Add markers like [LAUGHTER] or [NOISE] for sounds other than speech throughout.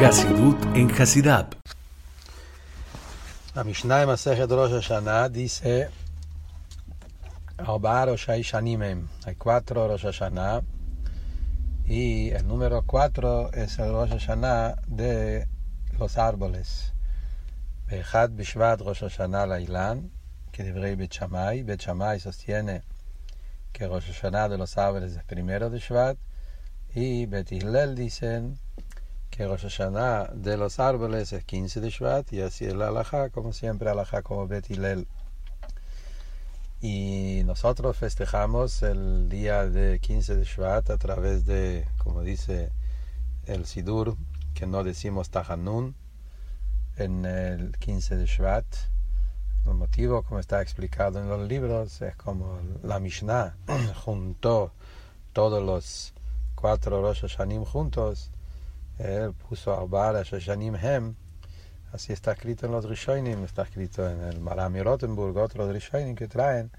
Hasidut en Hasidab. La Mishnah de Masejet Rosh Hashanah dice. Hay cuatro Rosh Hashanah y el número cuatro es el Rosh Hashanah de los árboles. Bejad Bishvat Rosh Hashanah Lailan, que debería Bet Shammai. Bet sostiene que Rosh Hashanah de los árboles es primero de Shvat y Bet Hillel dicen que Rosh Hashanah de los árboles es 15 de Shvat y así el alajá, como siempre, alajá como Bet Hillel. Y nosotros festejamos el día de 15 de Shvat a través de, como dice el Sidur, que no decimos Tahanun en el 15 de Shvat. El motivo, como está explicado en los libros, es como la Mishnah [CLEARS THROAT] juntó todos los cuatro Rosh Hashanim juntos él puso Arba Shashanim Hem, así está escrito en los Rishonim, está escrito en el Marami Rottenburg, otros Rishonim que traen,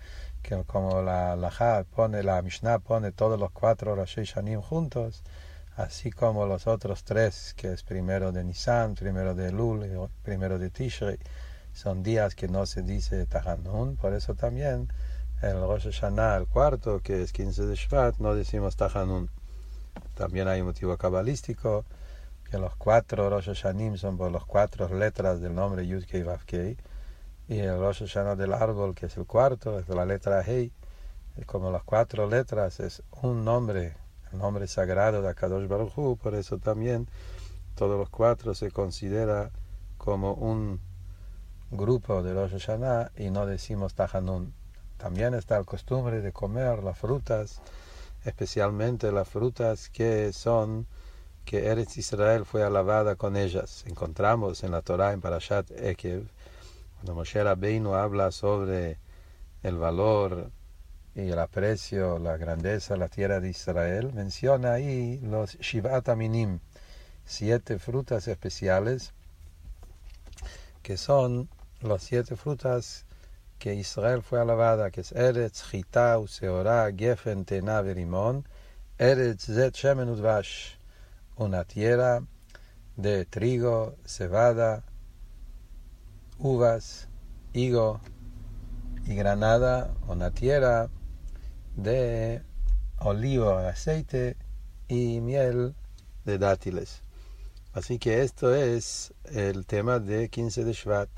que como la la pone, la Mishnah pone todos los cuatro Rosh Hashanim juntos, así como los otros tres, que es primero de Nisan, primero de Lul, primero de Tishrei, son días que no se dice Tahanun, por eso también el Rosh Hashanah, el cuarto, que es 15 de Shvat, no decimos Tahanun. También hay un motivo cabalístico, que los cuatro Rosh Hashanim son por las cuatro letras del nombre Yud Kei Vav Kei, y el Rosh Hashanah del árbol, que es el cuarto, es la letra Hei, como las cuatro letras es un nombre, el nombre sagrado de Akadosh Baruch Hu, por eso también todos los cuatro se considera como un grupo de Rosh Hashanah y no decimos Tahanun. También está el costumbre de comer las frutas, especialmente las frutas que son que Eretz Israel fue alabada con ellas. Encontramos en la Torah, en Parashat Ekev, cuando Moshe Rabbeinu habla sobre el valor y el aprecio, la grandeza de la tierra de Israel, menciona ahí los Shivat Aminim, siete frutas especiales, que son las siete frutas que Israel fue alabada, que es Eretz, Chitau, Seorá, Gefen, Tena, Verimón, Eretz, Zet, Shemen, Udvash una tierra de trigo, cebada, uvas, higo y granada, una tierra de olivo, aceite y miel de dátiles. Así que esto es el tema de 15 de Shvat.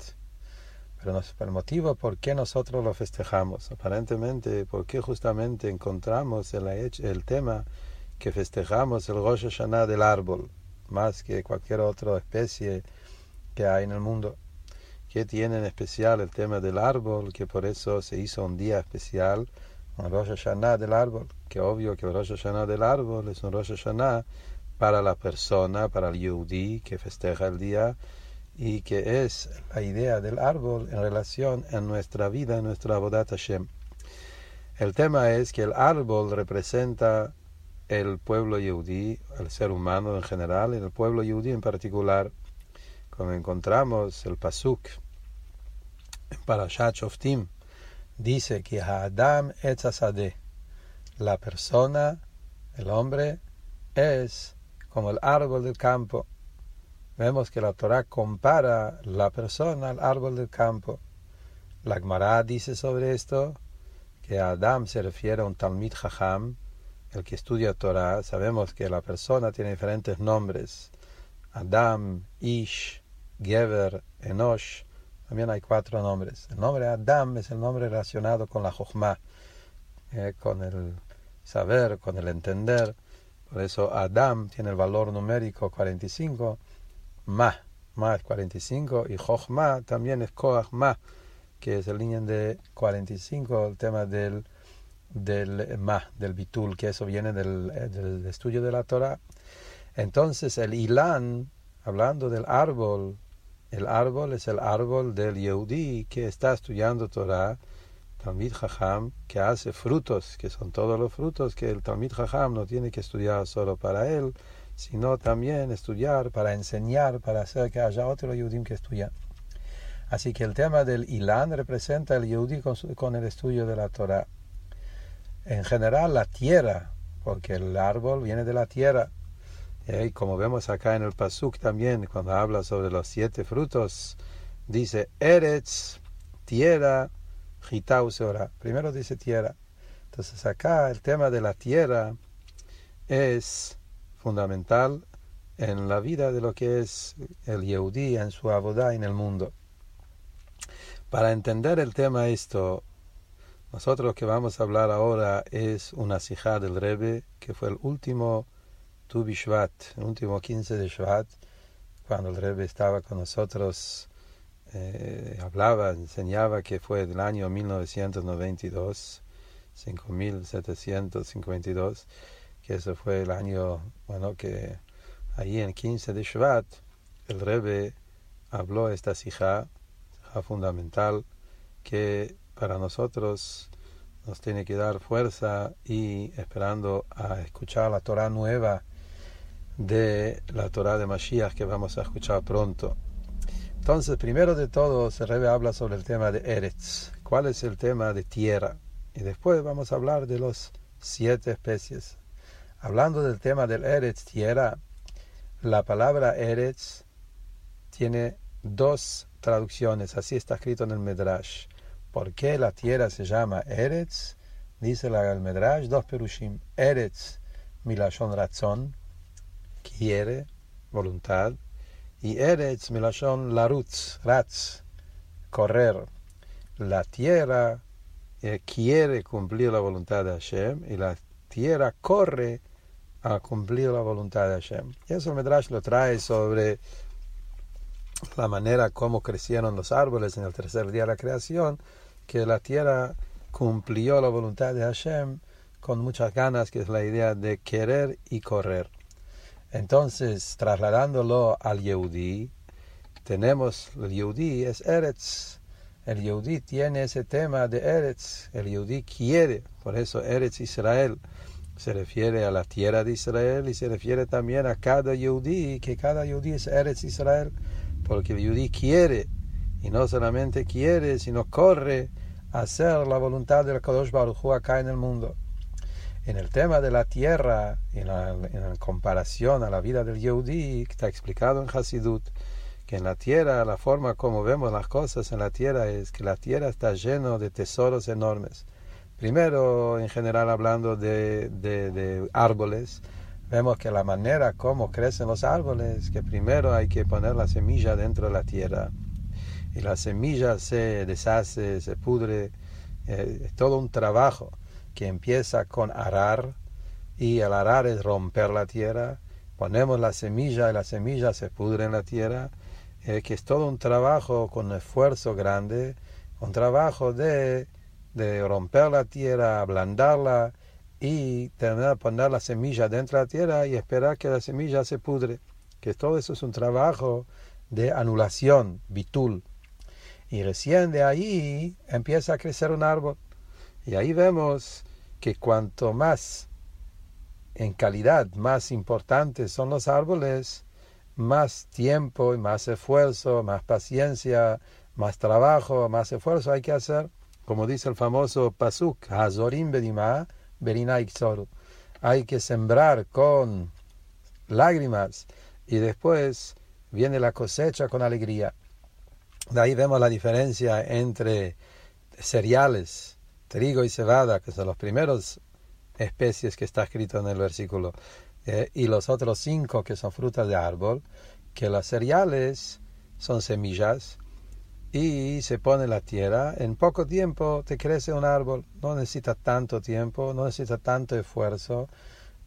Pero el motivo por qué nosotros lo festejamos, aparentemente, por qué justamente encontramos el tema que festejamos el Rosh Hashanah del árbol, más que cualquier otra especie que hay en el mundo. que tiene en especial el tema del árbol? Que por eso se hizo un día especial, un Rosh Hashanah del árbol. Que obvio que el Rosh Hashanah del árbol es un Rosh Hashanah para la persona, para el Yehudi que festeja el día y que es la idea del árbol en relación en nuestra vida, en nuestra Abodat Hashem. El tema es que el árbol representa el pueblo yudí, el ser humano en general, y el pueblo yudí en particular, como encontramos el Pasuk en Parashat Shoftim, dice que Adam etzasade, la persona, el hombre, es como el árbol del campo. Vemos que la Torah compara la persona al árbol del campo. La Gemara dice sobre esto que Adam se refiere a un Talmid Chacham, el que estudia Torah, sabemos que la persona tiene diferentes nombres. Adam, Ish, Gever, Enosh. También hay cuatro nombres. El nombre Adam es el nombre relacionado con la Jochma, eh, con el saber, con el entender. Por eso Adam tiene el valor numérico 45, Ma, Ma es 45, y Jochma también es Koach Ma, que es el línea de 45, el tema del del ma, del bitul, que eso viene del, eh, estudio de la Torah. Entonces el ilan, hablando del árbol, el árbol es el árbol del Yehudi que está estudiando Torah, Talmid Jajam, que hace frutos, que son todos los frutos que el Talmid Jajam no tiene que estudiar solo para él, sino también estudiar para enseñar, para hacer que haya otro Yehudim que estudia. Así que el tema del Ilan representa el Yehudi con, con el estudio de la Torah en general la tierra, porque el árbol viene de la tierra. Eh, y como vemos acá en el Pasuk también, cuando habla sobre los siete frutos, dice Eretz, tierra, Hitau Seora. Primero dice tierra. Entonces acá el tema de la tierra es fundamental en la vida de lo que es el Yehudi en su abodá en el mundo. Para entender el tema esto, nosotros lo que vamos a hablar ahora es una sijá del Rebbe, que fue el último Tu Bishvat, el último 15 de Shvat, cuando el Rebbe estaba con nosotros, eh, hablaba, enseñaba que fue del año 1992, 5752, que eso fue el año, bueno, que ahí en 15 de Shvat, el Rebbe habló esta sijá, fundamental, que para nosotros nos tiene que dar fuerza y esperando a escuchar la Torah nueva de la Torah de Mashiach que vamos a escuchar pronto. Entonces, primero de todo, se Rebbe habla sobre el tema de Eretz. ¿Cuál es el tema de tierra? Y después vamos a hablar de los siete especies. Hablando del tema del Eretz, tierra, la palabra Eretz tiene dos traducciones, así está escrito en el Medrash. ¿Por qué la tierra se llama Eretz? Dice el Medrash, dos perushim. Eretz, milashon razón, quiere, voluntad. Y Eretz, milashon larutz, ratz, correr. La tierra eh, quiere cumplir la voluntad de Hashem y la tierra corre a cumplir la voluntad de Hashem. Y eso el Medrash lo trae sobre la manera como crecieron los árboles en el tercer día de la creación, que la tierra cumplió la voluntad de Hashem con muchas ganas, que es la idea de querer y correr. Entonces, trasladándolo al Yehudi, tenemos el Yehudi es Eretz. El Yehudi tiene ese tema de Eretz. El Yehudi quiere, por eso Eretz Israel se refiere a la tierra de Israel y se refiere también a cada Yehudi, que cada Yehudi es Eretz Israel porque el Yudí quiere, y no solamente quiere, sino corre hacer la voluntad del Kadosh Baruj Hu acá en el mundo. En el tema de la tierra, en comparación a la vida del Yehudi, que está explicado en Hasidut, que en la tierra, la forma como vemos las cosas en la tierra es que la tierra está llena de tesoros enormes. Primero, en general, hablando de, de árboles, vemos que la manera como crecen los árboles, que primero hay que poner la semilla dentro de la tierra y la semilla se deshace, se pudre, eh, es todo un trabajo que empieza con arar y el arar es romper la tierra, ponemos la semilla y la semilla se pudre en la tierra, eh, que es todo un trabajo con esfuerzo grande, un trabajo de, de romper la tierra, ablandarla, y tener, poner la semilla dentro de la tierra y esperar que la semilla se pudre. Que todo eso es un trabajo de anulación, bitul. Y recién de ahí empieza a crecer un árbol. Y ahí vemos que cuanto más en calidad, más importantes son los árboles, más tiempo y más esfuerzo, más paciencia, más trabajo, más esfuerzo hay que hacer. Como dice el famoso Pasuk, Hazorim Bedimah, hay que sembrar con lágrimas y después viene la cosecha con alegría. De ahí vemos la diferencia entre cereales, trigo y cebada, que son los primeros especies que está escrito en el versículo, eh, y los otros cinco que son frutas de árbol, que los cereales son semillas y se pone la tierra, en poco tiempo te crece un árbol, no necesita tanto tiempo, no necesita tanto esfuerzo.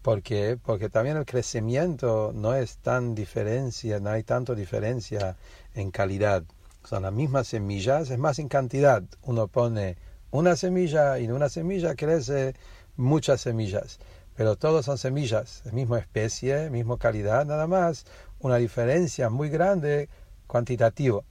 ¿Por qué? Porque también el crecimiento no es tan diferencia, no hay tanto diferencia en calidad. Son las mismas semillas, es más en cantidad. Uno pone una semilla y en una semilla crece muchas semillas. Pero todos son semillas, misma especie, misma calidad, nada más. Una diferencia muy grande cuantitativa.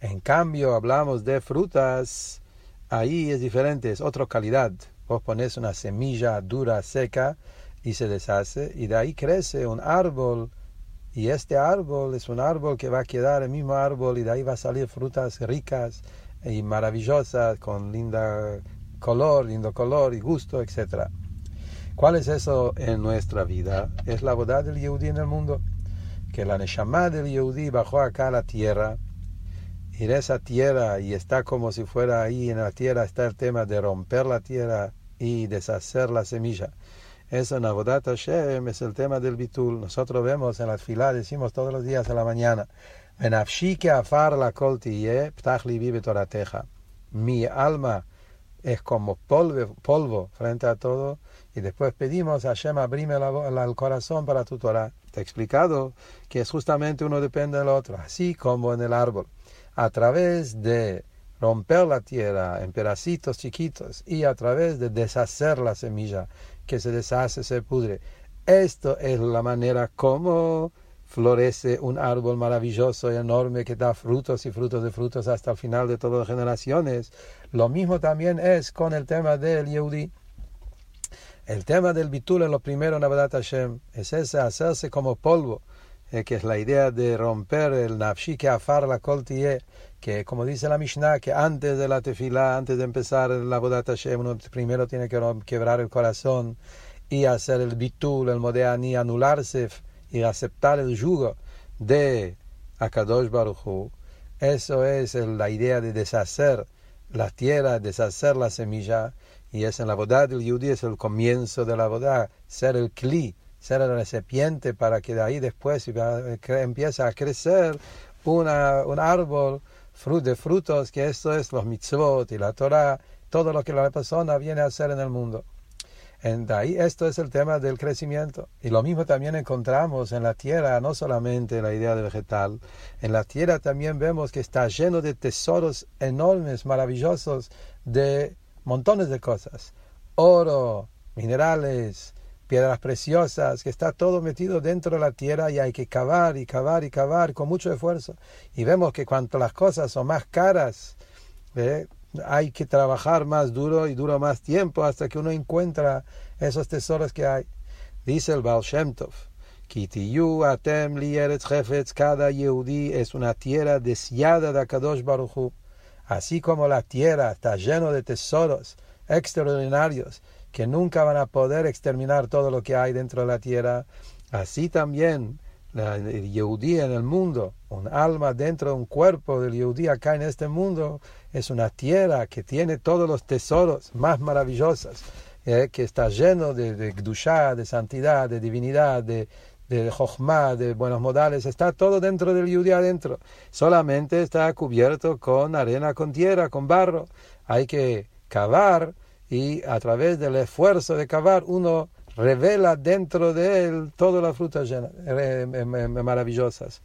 En cambio, hablamos de frutas, ahí es diferente, es otra calidad. Vos pones una semilla dura, seca, y se deshace, y de ahí crece un árbol, y este árbol es un árbol que va a quedar el mismo árbol, y de ahí va a salir frutas ricas y maravillosas, con linda color, lindo color y gusto, etc. ¿Cuál es eso en nuestra vida? Es la boda del Yehudi en el mundo. Que la Neshama del Yehudi bajó acá a la tierra. Y en esa tierra, y está como si fuera ahí en la tierra, está el tema de romper la tierra y deshacer la semilla. Eso en Abodat Hashem es el tema del bitul. Nosotros vemos en la fila, decimos todos los días a la mañana, afar la Mi alma es como polvo, polvo frente a todo y después pedimos a Hashem abrime el corazón para tu Torah. Te he explicado que es justamente uno depende del otro, así como en el árbol. A través de romper la tierra en pedacitos chiquitos y a través de deshacer la semilla que se deshace, se pudre. Esto es la manera como florece un árbol maravilloso y enorme que da frutos y frutos de frutos hasta el final de todas las generaciones. Lo mismo también es con el tema del Yehudi. El tema del bitul es lo primero en Abadat Hashem, es ese hacerse como polvo, eh, que es la idea de romper el nafshi que afar la coltie, que como dice la Mishnah, que antes de la tefilá, antes de empezar la Abadat Hashem, uno primero tiene que quebrar el corazón y hacer el bitul, el modeani, anularse y aceptar el yugo de Akadosh Baruch Eso es la idea de deshacer la tierra, deshacer la semilla, y es en la boda del Yudí, es el comienzo de la boda, ser el cli, ser el recipiente para que de ahí después empiece a crecer una, un árbol de frutos, que esto es los mitzvot y la Torah, todo lo que la persona viene a hacer en el mundo. En ahí esto es el tema del crecimiento. Y lo mismo también encontramos en la tierra, no solamente la idea de vegetal, en la tierra también vemos que está lleno de tesoros enormes, maravillosos, de montones de cosas. Oro, minerales, piedras preciosas, que está todo metido dentro de la tierra y hay que cavar y cavar y cavar con mucho esfuerzo. Y vemos que cuanto las cosas son más caras, hay que trabajar más duro y duro más tiempo hasta que uno encuentra esos tesoros que hay. Dice el Baal Shem Tov, atem li cada Yehudi es una tierra deseada de Akadosh Baruchu. Así como la tierra está llena de tesoros extraordinarios que nunca van a poder exterminar todo lo que hay dentro de la tierra, así también el Yehudí en el mundo, un alma dentro de un cuerpo del Yehudí acá en este mundo, es una tierra que tiene todos los tesoros más maravillosos, eh, que está lleno de, de de santidad, de divinidad, de, de de buenos modales, está todo dentro del Yehudí adentro. Solamente está cubierto con arena, con tierra, con barro. Hay que cavar y a través del esfuerzo de cavar uno revela dentro de él todas las frutas eh, eh, eh, maravillosas.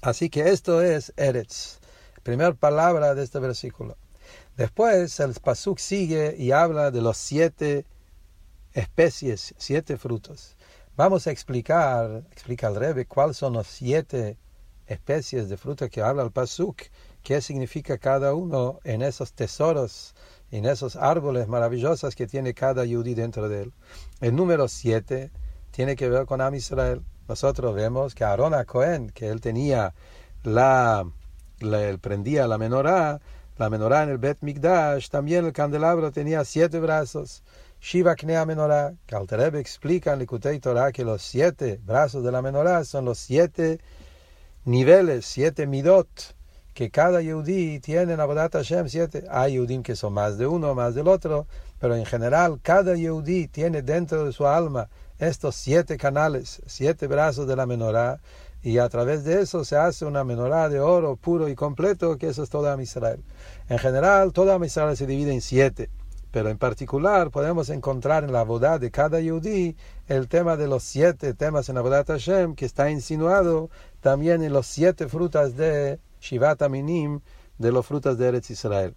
Así que esto es Eretz, primera palabra de este versículo. Después el Pasuk sigue y habla de los siete especies, siete frutos. Vamos a explicar, explica el Rebbe, cuáles son los siete especies de fruta que habla el Pasuk, qué significa cada uno en esos tesoros en esos árboles maravillosos que tiene cada yudí dentro de él. El número siete tiene que ver con Am Israel. Nosotros vemos que Aarón a Cohen, que él tenía la, él prendía la menorá, la menorá en el Bet Mikdash, también el candelabro tenía siete brazos. Shiva Knea Menorá, que explica en Likutei Torah que los siete brazos de la menorá son los siete niveles, siete midot, que cada Yehudi tiene en Abodat Hashem siete. Hay Yehudim que son más de uno, más del otro, pero en general cada Yehudi tiene dentro de su alma estos siete canales, siete brazos de la menorá, y a través de eso se hace una menorá de oro puro y completo, que eso es toda Israel. En general, toda Israel se divide en siete, pero en particular podemos encontrar en la boda de cada Yehudi el tema de los siete temas en Abodat Hashem, que está insinuado también en los siete frutas de Shivat Aminim de los frutos de Eretz Israel.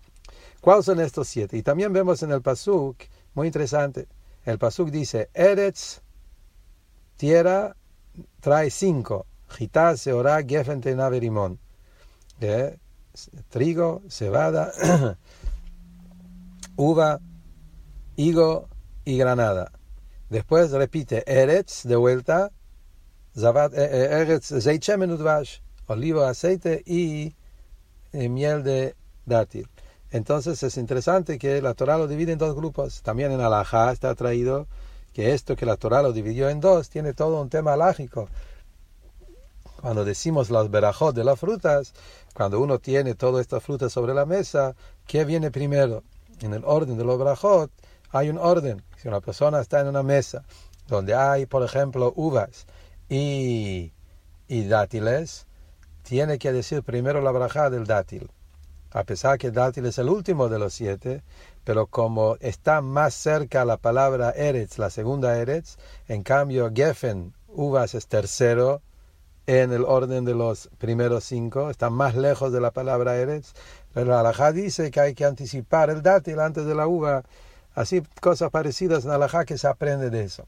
¿Cuáles son estos siete? Y también vemos en el Pasuk, muy interesante, el Pasuk dice, Eretz, tierra, trae cinco, Gitá, Seorá, Gefen, Tenaverimón. ¿Eh? Trigo, cebada, [CLEARS THROAT] uva, higo y granada. Después repite Eretz, de vuelta, eh, eh, Eretz, Zeitchemen Udvash oliva, aceite y eh, miel de dátil. Entonces es interesante que la Torah lo divide en dos grupos. También en Alajá está traído que esto que la Torah lo dividió en dos tiene todo un tema lógico. Cuando decimos las verajot de las frutas, cuando uno tiene todas estas frutas sobre la mesa, ¿qué viene primero? En el orden de los verajot hay un orden. Si una persona está en una mesa donde hay, por ejemplo, uvas y, y dátiles, tiene que decir primero la braja del dátil. A pesar que el dátil es el último de los siete, pero como está más cerca la palabra Eretz, la segunda Eretz, en cambio Geffen, uvas, es tercero en el orden de los primeros cinco, está más lejos de la palabra Eretz. Pero la halajá dice que hay que anticipar el dátil antes de la uva. Así, cosas parecidas en la halajá que se aprende de eso.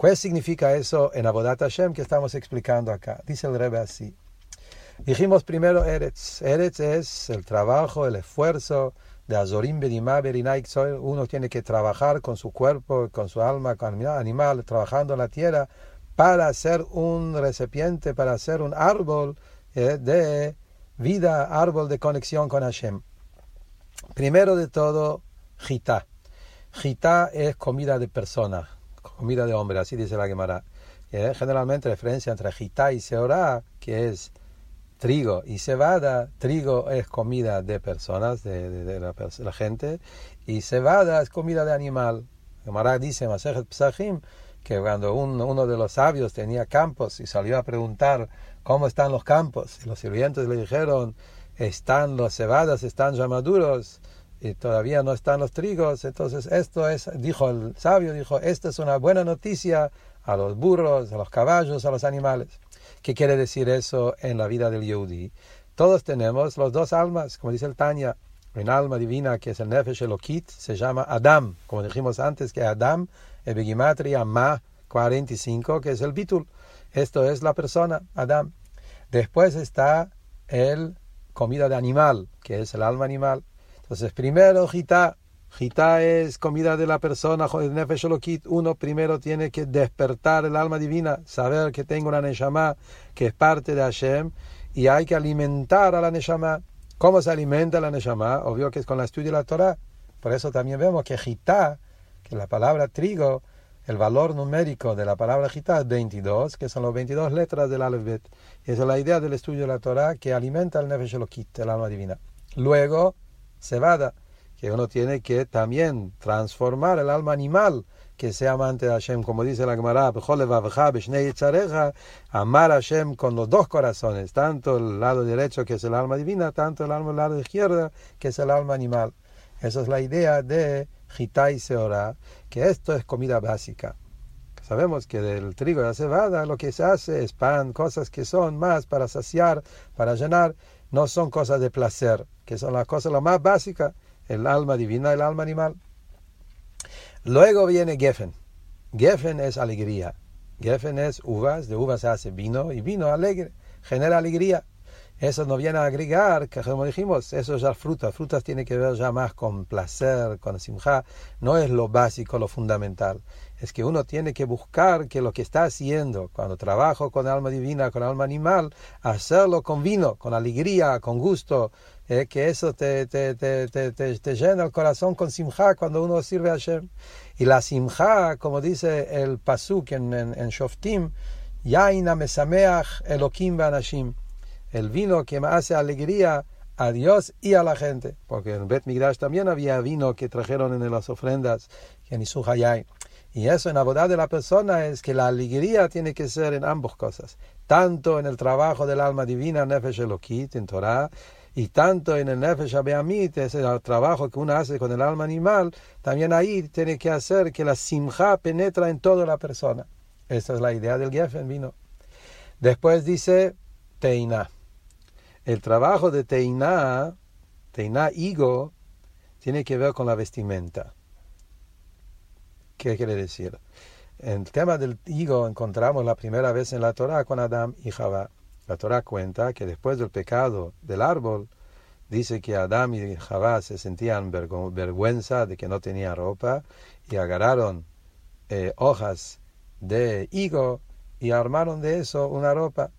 ¿Qué significa eso en Abodat Hashem que estamos explicando acá? Dice el Rebbe así. Dijimos primero Eretz. Eretz es el trabajo, el esfuerzo de Azorim Bedimá Uno tiene que trabajar con su cuerpo, con su alma, con animal, trabajando en la tierra para ser un recipiente, para ser un árbol eh, de vida, árbol de conexión con Hashem. Primero de todo, Gita. Gita es comida de persona, comida de hombre, así dice la Gemara. Eh, generalmente referencia entre Gita y Seorá, que es trigo y cebada. Trigo es comida de personas, de, la, gente, y cebada es comida de animal. Gemara dice Masejet Psachim que cuando uno de los sabios tenía campos y salió a preguntar cómo están los campos, y los sirvientes le dijeron, están los cebadas, están ya maduros, y todavía no están los trigos. Entonces esto es, dijo el sabio, dijo, esta es una buena noticia a los burros, a los caballos, a los animales. ¿Qué quiere decir eso en la vida del Yehudi? Todos tenemos los dos almas, como dice el Tanya. Un alma divina que es el Nefesh Elokit se llama Adam, como dijimos antes que Adam, el Begimatria Ma 45, que es el Bitul. Esto es la persona, Adam. Después está el comida de animal, que es el alma animal. Entonces, primero Gita, Gita es comida de la persona, Nefesh Uno primero tiene que despertar el alma divina, saber que tengo una Neshama que es parte de Hashem y hay que alimentar a la Neshama. ¿Cómo se alimenta la Neshama? Obvio que es con la estudio de la Torah. Por eso también vemos que Gita, que la palabra trigo, el valor numérico de la palabra Gita es 22, que son las 22 letras del Y esa es la idea del estudio de la Torah que alimenta el Nefesh el alma divina. Luego, cebada que uno tiene que también transformar el alma animal que sea amante de Hashem, como dice la Gemara, amar a Hashem con los dos corazones, tanto el lado derecho que es el alma divina, tanto el alma el lado izquierdo que es el alma animal. Esa es la idea de Gita y Seora, que esto es comida básica. Sabemos que del trigo y la cebada lo que se hace es pan, cosas que son más para saciar, para llenar, no son cosas de placer, que son las cosas lo más básicas el alma divina, el alma animal. Luego viene Geffen. Geffen es alegría. Geffen es uvas, de uvas se hace vino y vino alegre, genera alegría. Eso no viene a agregar, como dijimos, eso es ya fruta. Frutas tiene que ver ya más con placer, con simja. No es lo básico, lo fundamental. Es que uno tiene que buscar que lo que está haciendo, cuando trabajo con alma divina, con alma animal, hacerlo con vino, con alegría, con gusto, eh, que eso te, te, te, te, llena el corazón con simja cuando uno sirve a Hashem. Y la simja, como dice el pasuk en, en, en Shoftim, Yaina mesameach elokim banashim el vino que me hace alegría a Dios y a la gente. Porque en Bet Migdash también había vino que trajeron en las ofrendas, en Y eso en la boda de la persona es que la alegría tiene que ser en ambas cosas. Tanto en el trabajo del alma divina, Nefesh Elokit, en Torah, y tanto en el Nefesh Abeamit, ese el trabajo que uno hace con el alma animal, también ahí tiene que hacer que la simja penetra en toda la persona. Esa es la idea del Geffen vino. Después dice Teina. El trabajo de Teiná, Teiná Higo, tiene que ver con la vestimenta. ¿Qué quiere decir? En el tema del higo encontramos la primera vez en la Torah con Adán y Jabá. La Torah cuenta que después del pecado del árbol, dice que Adán y Jabá se sentían vergüenza de que no tenía ropa y agarraron eh, hojas de higo y armaron de eso una ropa.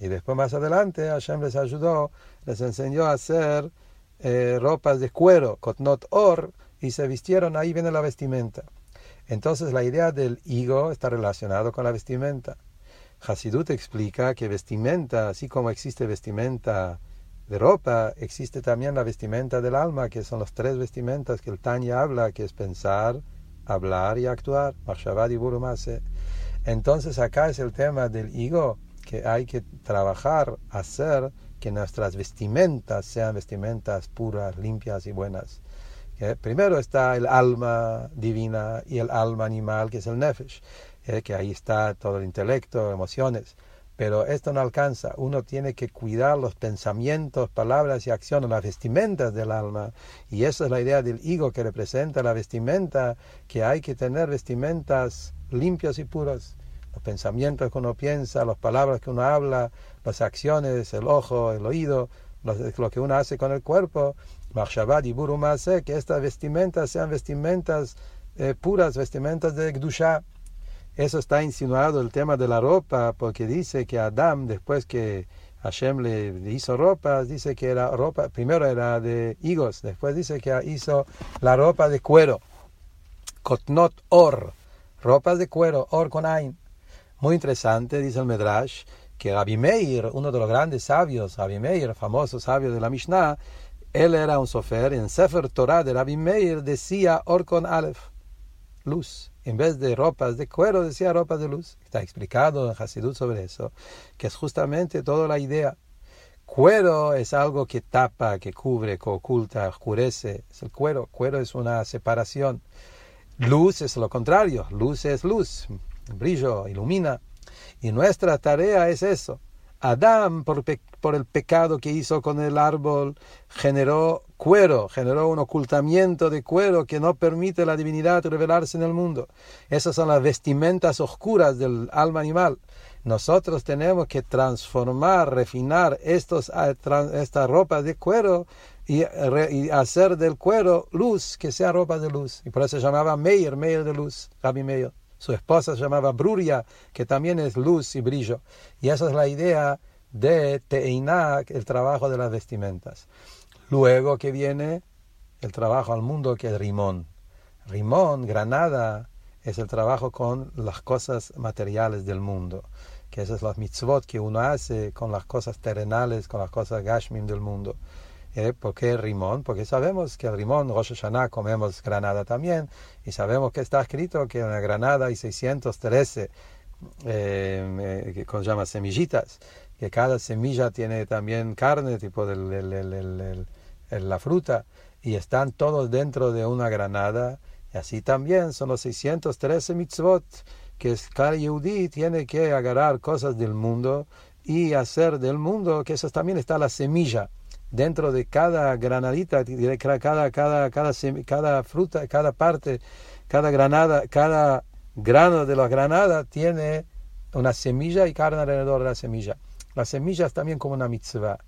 Y después más adelante Hashem les ayudó, les enseñó a hacer eh, ropas de cuero, cotnot or, y se vistieron, ahí viene la vestimenta. Entonces la idea del higo está relacionado con la vestimenta. Hasidut explica que vestimenta, así como existe vestimenta de ropa, existe también la vestimenta del alma, que son las tres vestimentas que el Tanya habla, que es pensar, hablar y actuar. Entonces acá es el tema del higo, que hay que trabajar, hacer que nuestras vestimentas sean vestimentas puras, limpias y buenas. Primero está el alma divina y el alma animal, que es el nefesh, que ahí está todo el intelecto, emociones. Pero esto no alcanza. Uno tiene que cuidar los pensamientos, palabras y acciones, las vestimentas del alma. Y esa es la idea del higo que representa la vestimenta, que hay que tener vestimentas limpias y puras. Los pensamientos que uno piensa, las palabras que uno habla, las acciones, el ojo, el oído, lo que uno hace con el cuerpo. que estas vestimentas sean vestimentas eh, puras, vestimentas de Gdusha. Eso está insinuado el tema de la ropa, porque dice que Adam, después que Hashem le hizo ropa, dice que era ropa, primero era de higos, después dice que hizo la ropa de cuero, kotnot or, ropas de cuero, or con ain. Muy interesante, dice el Medrash, que Rabbi Meir, uno de los grandes sabios, Rabbi Meir, famoso sabio de la Mishnah, él era un sofer, en Sefer Torah de Rabbi Meir decía or con alef, luz en vez de ropas de cuero, decía ropas de luz. Está explicado en Hasidut sobre eso, que es justamente toda la idea. Cuero es algo que tapa, que cubre, que oculta, oscurece. Es el cuero. Cuero es una separación. Luz es lo contrario. Luz es luz. Brillo, ilumina. Y nuestra tarea es eso. Adán, por, por, el pecado que hizo con el árbol, generó cuero, generó un ocultamiento de cuero que no permite a la divinidad revelarse en el mundo. Esas son las vestimentas oscuras del alma animal. Nosotros tenemos que transformar, refinar estos, ah, esta ropa de cuero y, hacer del cuero luz, que sea ropa de luz. Y por eso se llamaba Meir, Meir de luz, Rabbi Meir. Su esposa se llamaba Bruria, que también es luz y brillo. Y esa es la idea de Teiná, el trabajo de las vestimentas. Luego que viene el trabajo al mundo, que es Rimón. Rimón, Granada, es el trabajo con las cosas materiales del mundo, que esas son las mitzvot que uno hace con las cosas terrenales, con las cosas gashmim del mundo. ¿Eh? ¿Por qué rimón? Porque sabemos que el rimón, Rosh Hashanah, comemos granada también, y sabemos que está escrito que en la granada hay 613, eh, que se llama semillitas, que cada semilla tiene también carne, tipo de la fruta, y están todos dentro de una granada, y así también son los 613 mitzvot, que cada yudí tiene que agarrar cosas del mundo y hacer del mundo, que eso también está la semilla dentro de cada granadita, cada, cada, cada, cada fruta, cada parte, cada granada, cada grano de la granada tiene una semilla y carne alrededor de la semilla. La semilla es también como una mitzvah.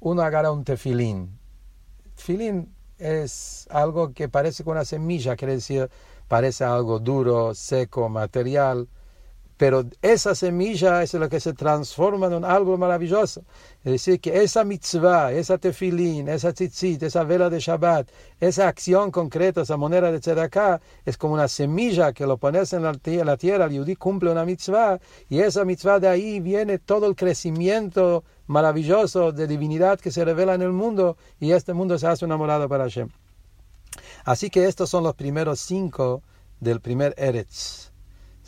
Uno agarra un tefilín. Tefilín es algo que parece como una semilla, quiere decir, parece algo duro, seco, material pero esa semilla es lo que se transforma en algo maravilloso. Es decir, que esa mitzvah, esa tefilín, esa tzitzit, esa vela de Shabbat, esa acción concreta, esa moneda de tzedakah, es como una semilla que lo pones en la, tierra, el yudí cumple una mitzvah, y esa mitzvah de ahí viene todo el crecimiento maravilloso de divinidad que se revela en el mundo, y este mundo se hace una morada para Hashem. Así que estos son los primeros cinco del primer Eretz.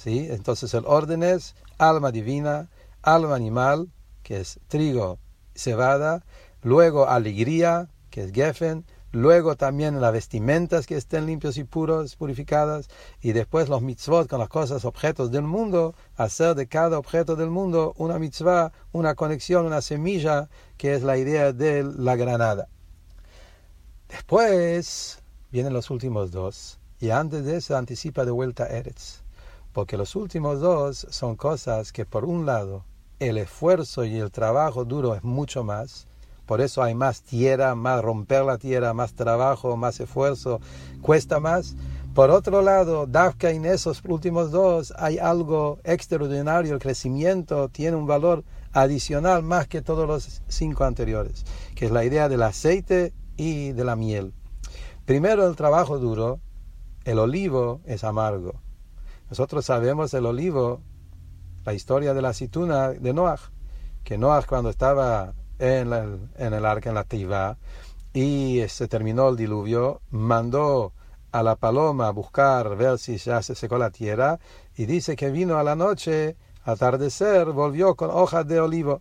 ¿Sí? Entonces el orden es alma divina, alma animal, que es trigo, cebada, luego alegría, que es gefen, luego también las vestimentas que estén limpios y puros, purificadas, y después los mitzvot con las cosas, objetos del mundo, hacer de cada objeto del mundo una mitzvah, una conexión, una semilla, que es la idea de la granada. Después vienen los últimos dos, y antes de eso anticipa de vuelta Eretz. Porque los últimos dos son cosas que por un lado el esfuerzo y el trabajo duro es mucho más, por eso hay más tierra, más romper la tierra, más trabajo, más esfuerzo, cuesta más. Por otro lado, Dafka en esos últimos dos hay algo extraordinario, el crecimiento tiene un valor adicional más que todos los cinco anteriores, que es la idea del aceite y de la miel. Primero el trabajo duro, el olivo es amargo, Nosotros sabemos el olivo, la historia de la aceituna de Noah, que Noah cuando estaba en, en el arca, en la Teiva, y se terminó el diluvio, mandó a la paloma a buscar, ver si ya se secó la tierra, y dice que vino a la noche, atardecer, volvió con hojas de olivo.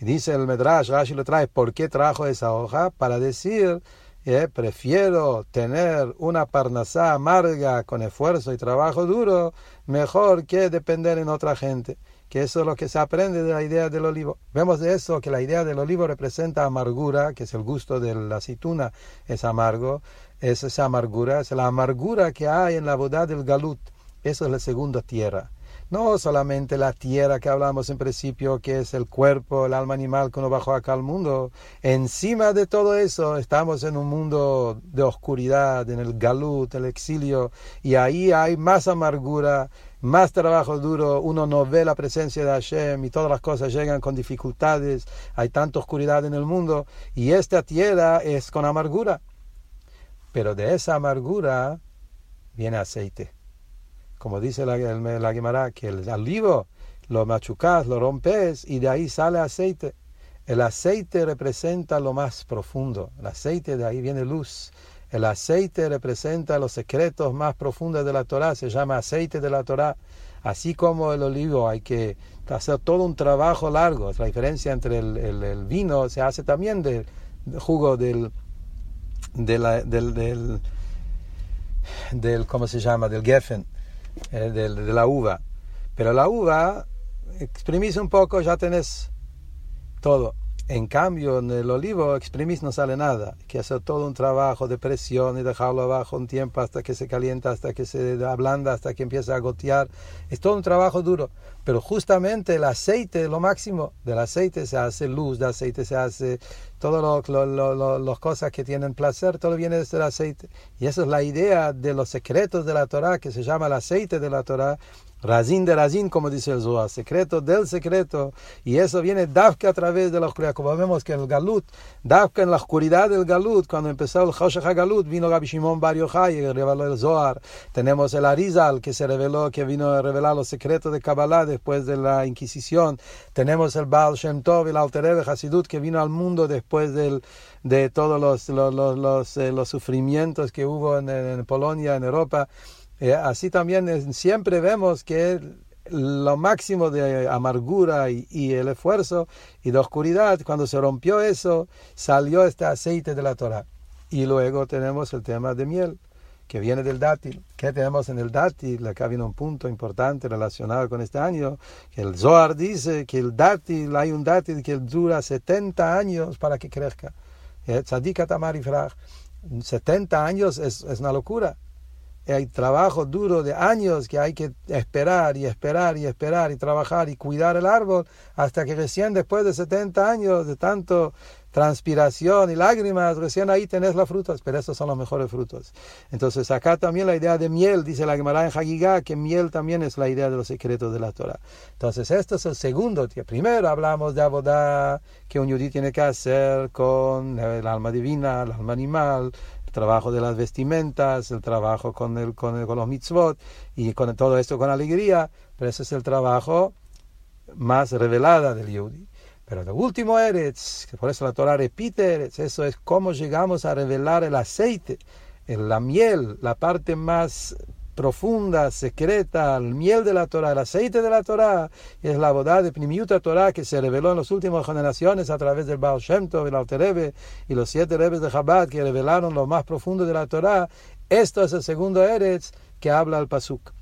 Y dice el Medrash, Rashi lo trae, ¿por qué trajo esa hoja? Para decir, eh, prefiero tener una parnasá amarga con esfuerzo y trabajo duro, mejor que depender en otra gente que eso es lo que se aprende de la idea del olivo. Vemos de eso que la idea del olivo representa amargura, que es el gusto de la aceituna, es amargo, es esa amargura, es la amargura que hay en la boda del galut. Eso es la segunda tierra. No solamente la tierra que hablamos en principio, que es el cuerpo, el alma animal que uno bajó acá al mundo. Encima de todo eso, estamos en un mundo de oscuridad, en el galut, el exilio, y ahí hay más amargura, más trabajo duro, uno no ve la presencia de Hashem y todas las cosas llegan con dificultades, hay tanta oscuridad en el mundo y esta tierra es con amargura. Pero de esa amargura viene aceite. Como dice la, la Gemara, que el olivo lo machucas, lo rompes y de ahí sale aceite. El aceite representa lo más profundo. El aceite de ahí viene luz. El aceite representa los secretos más profundos de la Torah, se llama aceite de la Torah. Así como el olivo hay que hacer todo un trabajo largo. La diferencia entre el, vino se hace también del jugo del, del, del, ¿cómo se llama? Del geffen, eh, de la uva. Pero la uva, exprimís un poco, ya tenés todo. En cambio, en el olivo exprimís no sale nada. Que hacer todo un trabajo de presión y dejarlo abajo un tiempo hasta que se calienta, hasta que se ablanda, hasta que empieza a gotear. Es todo un trabajo duro. Pero justamente el aceite, lo máximo del aceite se hace luz, del aceite se hace todas las cosas que tienen placer, todo viene desde el aceite. Y esa es la idea de los secretos de la Torah, que se llama el aceite de la Torah, Razín de Razín, como dice el Zohar, secreto del secreto, y eso viene Dafka a través de la oscuridad, como vemos que el Galut, Dafka en la oscuridad del Galut, cuando empezó el Hoshech Galut, vino Rabbi Shimon Bar Yochai y reveló el Zohar, tenemos el Arizal, que se reveló, que vino a revelar los secretos de Kabbalah después de la Inquisición, tenemos el Baal Shem Tov, el Alter Hasidut, que vino al mundo después del, de todos los, los, los, eh, los, sufrimientos que hubo en, en Polonia, en Europa, eh, así también eh, siempre vemos que lo máximo de amargura y, el esfuerzo y de oscuridad, cuando se rompió eso, salió este aceite de la Torah. Y luego tenemos el tema de miel, que viene del dátil. ¿Qué tenemos en el dátil? Acá viene un punto importante relacionado con este año, que el Zohar dice que el dátil, hay un dátil que dura 70 años para que crezca. Eh, Tzadik 70 años es, es una locura hay trabajo duro de años que hay que esperar y esperar y esperar y trabajar y cuidar el árbol hasta que recién después de 70 años de tanto transpiración y lágrimas, recién ahí tenés las frutas, pero esos son los mejores frutos. Entonces acá también la idea de miel, dice la Gemara en Hagigá, que miel también es la idea de los secretos de la Torah. Entonces esto es el segundo día. Primero hablamos de abodá, que un yudí tiene que hacer con el alma divina, el alma animal, el trabajo de las vestimentas, el trabajo con, el, con, los mitzvot y con todo esto con alegría, pero ese es el trabajo más revelada del Yehudi. Pero el último Eretz, que por eso la Torah repite Eretz, eso es cómo llegamos a revelar el aceite, la miel, la parte más profunda, secreta, el miel de la Torah, el aceite de la Torah, es la boda de Primiuta Torah que se reveló en las últimas generaciones a través del Baal Shem Tov, el Alter y los siete Rebes de Chabad que revelaron lo más profundo de la Torah. Esto es el segundo Eretz que habla el Pasuk.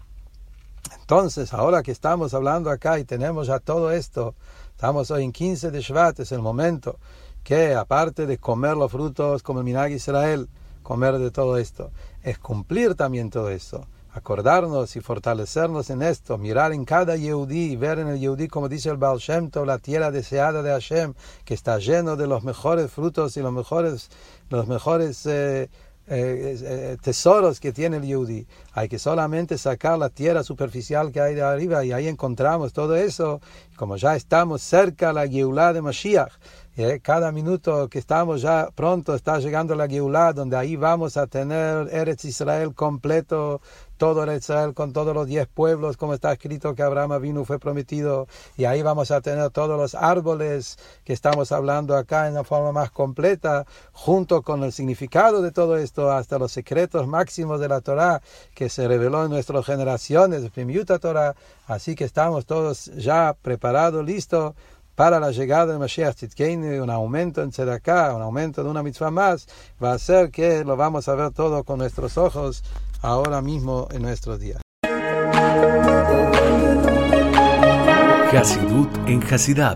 Entonces, ahora que estamos hablando acá y tenemos ya todo esto, estamos hoy en 15 de Shvat, es el momento que aparte de comer los frutos como el Minag Israel, comer de todo esto, es cumplir también todo esto acordarnos y fortalecernos en esto, mirar en cada Yehudí, ver en el Yehudí, como dice el Baal Shem la tierra deseada de Hashem, que está lleno de los mejores frutos y los mejores, los mejores eh, eh, eh, tesoros que tiene el Yehudi. Hay que solamente sacar la tierra superficial que hay de arriba y ahí encontramos todo eso. Como ya estamos cerca de la Geulah de Mashiach. Cada minuto que estamos ya pronto está llegando la Geulah, donde ahí vamos a tener Eretz Israel completo, todo el Israel con todos los diez pueblos, como está escrito que Abraham vino fue prometido, y ahí vamos a tener todos los árboles que estamos hablando acá en la forma más completa, junto con el significado de todo esto, hasta los secretos máximos de la Torah que se reveló en nuestras generaciones, Primiuta Torah, así que estamos todos ya preparados, listos para la llegada de Mashiach Tzidkeinu, un aumento en Tzedakah, un aumento de una mitzvah más, va a ser que lo vamos a ver todo con nuestros ojos ahora mismo en nuestros días. Hasidut en Hasidab